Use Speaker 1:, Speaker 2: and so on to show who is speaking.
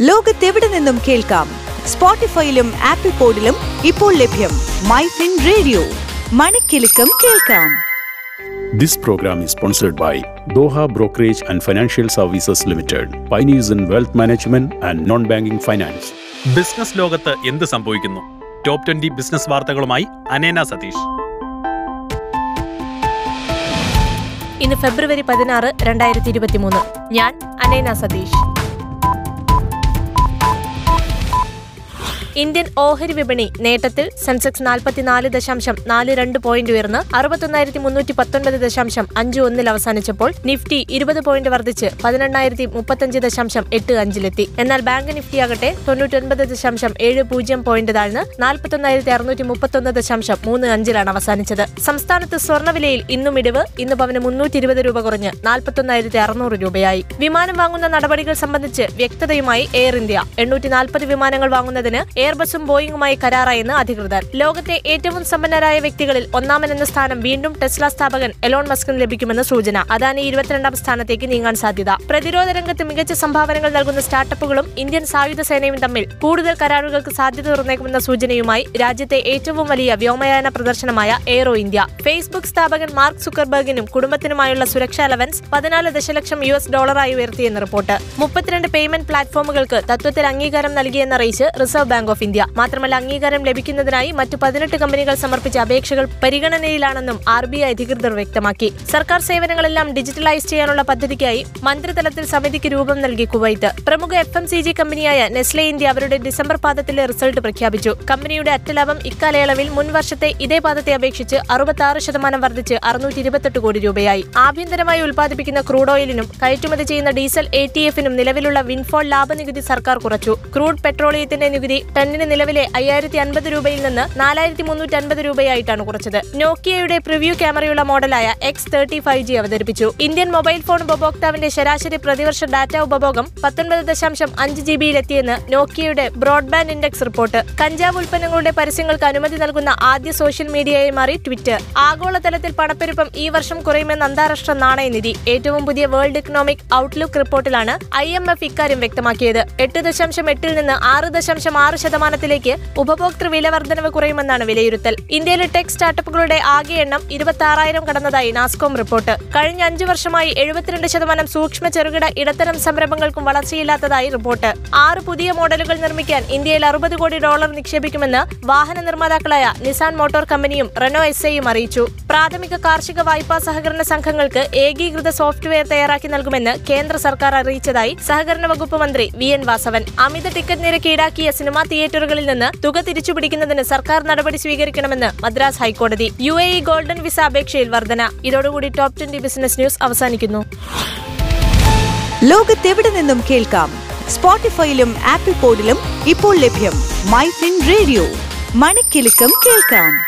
Speaker 1: ലോകത്തെവിടെ നിന്നും കേൾക്കാം? സ്പോട്ടിഫൈയിലും ആപ്പിൾ പോഡിലും ഇപ്പോൾ ലഭ്യം മൈ ഫിൻ റേഡിയോ. മണിക്കെലക്കം കേൾക്കാം.
Speaker 2: This program is sponsored by Doha Brokerage and Financial Services Limited, pioneers in wealth management and non-banking finance.
Speaker 3: Business ലോകത്ത് എന്ത് സംഭവിക്കുന്നു? ടോപ്പ് ട്വന്റി ബിസിനസ് വാർത്തകളുമായി അനേന സതീഷ്.
Speaker 4: ഇന്ന് ഫെബ്രുവരി പതിനാറ് രണ്ടായിരത്തി ഇരുപത്തിമൂന്ന്. ഞാൻ അനേന സതീഷ്. ഇന്ത്യൻ ഓഹരി വിപണി നേട്ടത്തിൽ സെൻസെക്സ് നാൽപ്പത്തിനാല് ദശാംശം നാല് രണ്ട് പോയിന്റ് ഉയർന്ന് അറുപത്തൊന്നായിരത്തി മുന്നൂറ്റി പത്തൊൻപത് ദശാംശം അഞ്ച് ഒന്നിൽ അവസാനിച്ചപ്പോൾ നിഫ്റ്റി ഇരുപത് പോയിന്റ് വർദ്ധിച്ച് പതിനെണ്ണായിരത്തി മുപ്പത്തഞ്ച് ദശാംശം എട്ട് അഞ്ചിലെത്തി. എന്നാൽ ബാങ്ക് നിഫ്റ്റി ആകട്ടെ തൊണ്ണൂറ്റൊൻപത് ദശാംശം ഏഴ് പൂജ്യം പോയിന്റ് താഴ്ന്ന് നാൽപ്പത്തൊന്നായിരത്തി അറുന്നൂറ്റി മുപ്പത്തൊന്ന് ദശാംശം മൂന്ന് അഞ്ചിലാണ് അവസാനിച്ചത്. സംസ്ഥാനത്ത് സ്വർണവിലയിൽ ഇന്നും ഇടിവ് ഇന്ന് പവന് മുന്നൂറ്റി ഇരുപത് രൂപ കുറഞ്ഞ് നാൽപ്പത്തൊന്നായിരത്തി അറുന്നൂറ് രൂപയായി. വിമാനം വാങ്ങുന്ന നടപടികൾ സംബന്ധിച്ച് വ്യക്തതയുമായി എയർ ഇന്ത്യ. എണ്ണൂറ്റി നാൽപ്പത് വിമാനങ്ങൾ വാങ്ങുന്നതിന് എയർബസും ബോയിങ്ങുമായി കരാറായെന്ന് അധികൃതർ. ലോകത്തെ ഏറ്റവും സമ്പന്നരായ വ്യക്തികളിൽ ഒന്നാമനെന്ന സ്ഥാനം വീണ്ടും ടെസ്ല സ്ഥാപകൻ എലോൺ മസ്കിന് ലഭിക്കുമെന്ന് സൂചന. അദാനി ഇരുപത്തിരണ്ടാം സ്ഥാനത്തേക്ക് നീങ്ങാൻ സാധ്യത. പ്രതിരോധ രംഗത്ത് മികച്ച സംഭാവനകൾ നൽകുന്ന സ്റ്റാർട്ടപ്പുകളും ഇന്ത്യൻ സായുധ സേനയും തമ്മിൽ കൂടുതൽ കരാറുകൾക്ക് സാധ്യത തുറന്നേക്കുമെന്ന സൂചനയുമായി രാജ്യത്തെ ഏറ്റവും വലിയ വ്യോമയാന പ്രദർശനമായ എയ്റോ ഇന്ത്യ. ഫേസ്ബുക്ക് സ്ഥാപകൻ മാർക്ക് സുക്കർബർഗിനും കുടുംബത്തിനുമായുള്ള സുരക്ഷാ അലവൻസ് പതിനാല് ദശലക്ഷം യു എസ് ഡോളറായി ഉയർത്തിയെന്ന് റിപ്പോർട്ട്. മുപ്പത്തിരണ്ട് പേയ്മെന്റ് പ്ലാറ്റ്ഫോമുകൾക്ക് തത്വത്തിൽ അംഗീകാരം നൽകിയെന്നറിയിച്ച് റിസർവ് ബാങ്ക് ഓഫ് ഇന്ത്യ. മാത്രമല്ല അംഗീകാരം ലഭിക്കുന്നതിനായി മറ്റു പതിനെട്ട് കമ്പനികൾ സമർപ്പിച്ച അപേക്ഷകൾ പരിഗണനയിലാണെന്നും ആർ ബി ഐ അധികൃതർ വ്യക്തമാക്കി. സർക്കാർ സേവനങ്ങളെല്ലാം ഡിജിറ്റലൈസ് ചെയ്യാനുള്ള പദ്ധതിക്കായി മന്ത്രിതലത്തിൽ സമിതിക്ക് രൂപം നൽകി കുവൈത്ത്. പ്രമുഖ എഫ് എം സി ജി കമ്പനിയായ നെസ്ലെ ഇന്ത്യ അവരുടെ ഡിസംബർ പാദത്തിലെ റിസൾട്ട് പ്രഖ്യാപിച്ചു. കമ്പനിയുടെ അറ്റലാഭം ഇക്കാലയളവിൽ മുൻ വർഷത്തെ ഇതേ പാദത്തെ അപേക്ഷിച്ച് അറുപത്തി ആറ് ശതമാനം വർദ്ധിച്ച് അറുന്നൂറ്റി ഇരുപത്തെട്ട് കോടി രൂപയായി. ആഭ്യന്തരമായി ഉൽപ്പാദിപ്പിക്കുന്ന ക്രൂഡ് ഓയിലിനും കയറ്റുമതി ചെയ്യുന്ന ഡീസൽ എ ടി എഫിനും നിലവിലുള്ള വിൻഫോൾ ലാഭനികുതി സർക്കാർ കുറച്ചു. ക്രൂഡ് പെട്രോളിയത്തിന്റെ നികുതി ടണ്ണിന് നിലവിലെ അയ്യായിരത്തി അൻപത് രൂപയിൽ നിന്ന് നാലായിരത്തി മുന്നൂറ്റി അൻപത് രൂപയായിട്ടാണ് കുറച്ചത്. നോക്കിയയുടെ പ്രിവ്യൂ ക്യാമറയുള്ള മോഡലായ എക്സ് തേർട്ടി ഫൈവ് ജി അവതരിപ്പിച്ചു. ഇന്ത്യൻ മൊബൈൽ ഫോൺ ഉപഭോക്താവിന്റെ ശരാശരി പ്രതിവർഷ ഡാറ്റ ഉപഭോഗം പത്തൊൻപത് ദശാംശം അഞ്ച് ജി ബിയിലെത്തിയെന്ന് നോക്കിയയുടെ ബ്രോഡ്ബാൻഡ് ഇൻഡെക്സ് റിപ്പോർട്ട്. കഞ്ചാവ് ഉൽപ്പന്നങ്ങളുടെ പരസ്യങ്ങൾക്ക് അനുമതി നൽകുന്ന ആദ്യ സോഷ്യൽ മീഡിയയായി മാറി ട്വിറ്റർ ആഗോളതലത്തിൽ പണപ്പെരുപ്പം ഈ വർഷം കുറയുമെന്ന് അന്താരാഷ്ട്ര നാണയനിധി ഏറ്റവും പുതിയ വേൾഡ് ഇക്കണോമിക് ഔട്ട്ലുക്ക് റിപ്പോർട്ടിലാണ് ഐ എം എഫ് ഇക്കാര്യം വ്യക്തമാക്കിയത്. എട്ട് ദശാംശം എട്ടിൽ നിന്ന് ആറ് ദശാംശം ആറ് ശതമാനത്തിലേക്ക് ഉപഭോക്തൃ വില വർധനവ് കുറയുമെന്നാണ് വിലയിരുത്തൽ. ഇന്ത്യയിലെ ടെക് സ്റ്റാർട്ടപ്പുകളുടെ ആകെ എണ്ണം ഇരുപത്തി ആറായിരം കടന്നതായി നാസ്കോം റിപ്പോർട്ട്. കഴിഞ്ഞ അഞ്ചു വർഷമായി എഴുപത്തിരണ്ട് ശതമാനം സൂക്ഷ്മ ചെറുകിട ഇടത്തരം സംരംഭങ്ങൾക്കും വളർച്ചയില്ലാത്തതായി റിപ്പോർട്ട്. ആറ് പുതിയ മോഡലുകൾ നിർമ്മിക്കാൻ ഇന്ത്യയിൽ അറുപത് കോടി ഡോളർ നിക്ഷേപിക്കുമെന്ന് വാഹന നിർമ്മാതാക്കളായ നിസാൻ മോട്ടോർ കമ്പനിയും റെനോ എസ് ഐയും അറിയിച്ചു. പ്രാഥമിക കാർഷിക വായ്പാ സഹകരണ സംഘങ്ങൾക്ക് ഏകീകൃത സോഫ്റ്റ്വെയർ തയ്യാറാക്കി നൽകുമെന്ന് കേന്ദ്ര സർക്കാർ അറിയിച്ചതായി സഹകരണ വകുപ്പ് മന്ത്രി വി എൻ വാസവൻ. അമിത ടിക്കറ്റ് നിരക്ക് ഈടാക്കിയ സിനിമാ തിയേറ്ററുകളിൽ നിന്ന് തുക തിരിച്ചുപിടിക്കുന്നതിന് സർക്കാർ നടപടി സ്വീകരിക്കണമെന്ന് മദ്രാസ് ഹൈക്കോടതി. U A E golden visa അപേക്ഷയിൽ വർധന. ഇതോടുകൂടി ടോപ് ട്വന്റി ബിസിനസ് ന്യൂസ് അവസാനിക്കുന്നു.
Speaker 1: ലോകത്തെവിടെ നിന്നും കേൾക്കാം? സ്പോട്ടിഫൈയിലും ആപ്പിൾ പോഡിലും ഇപ്പോൾ ലഭ്യം. My fin radio. മണിക്കെലക്കം കേൾക്കാം.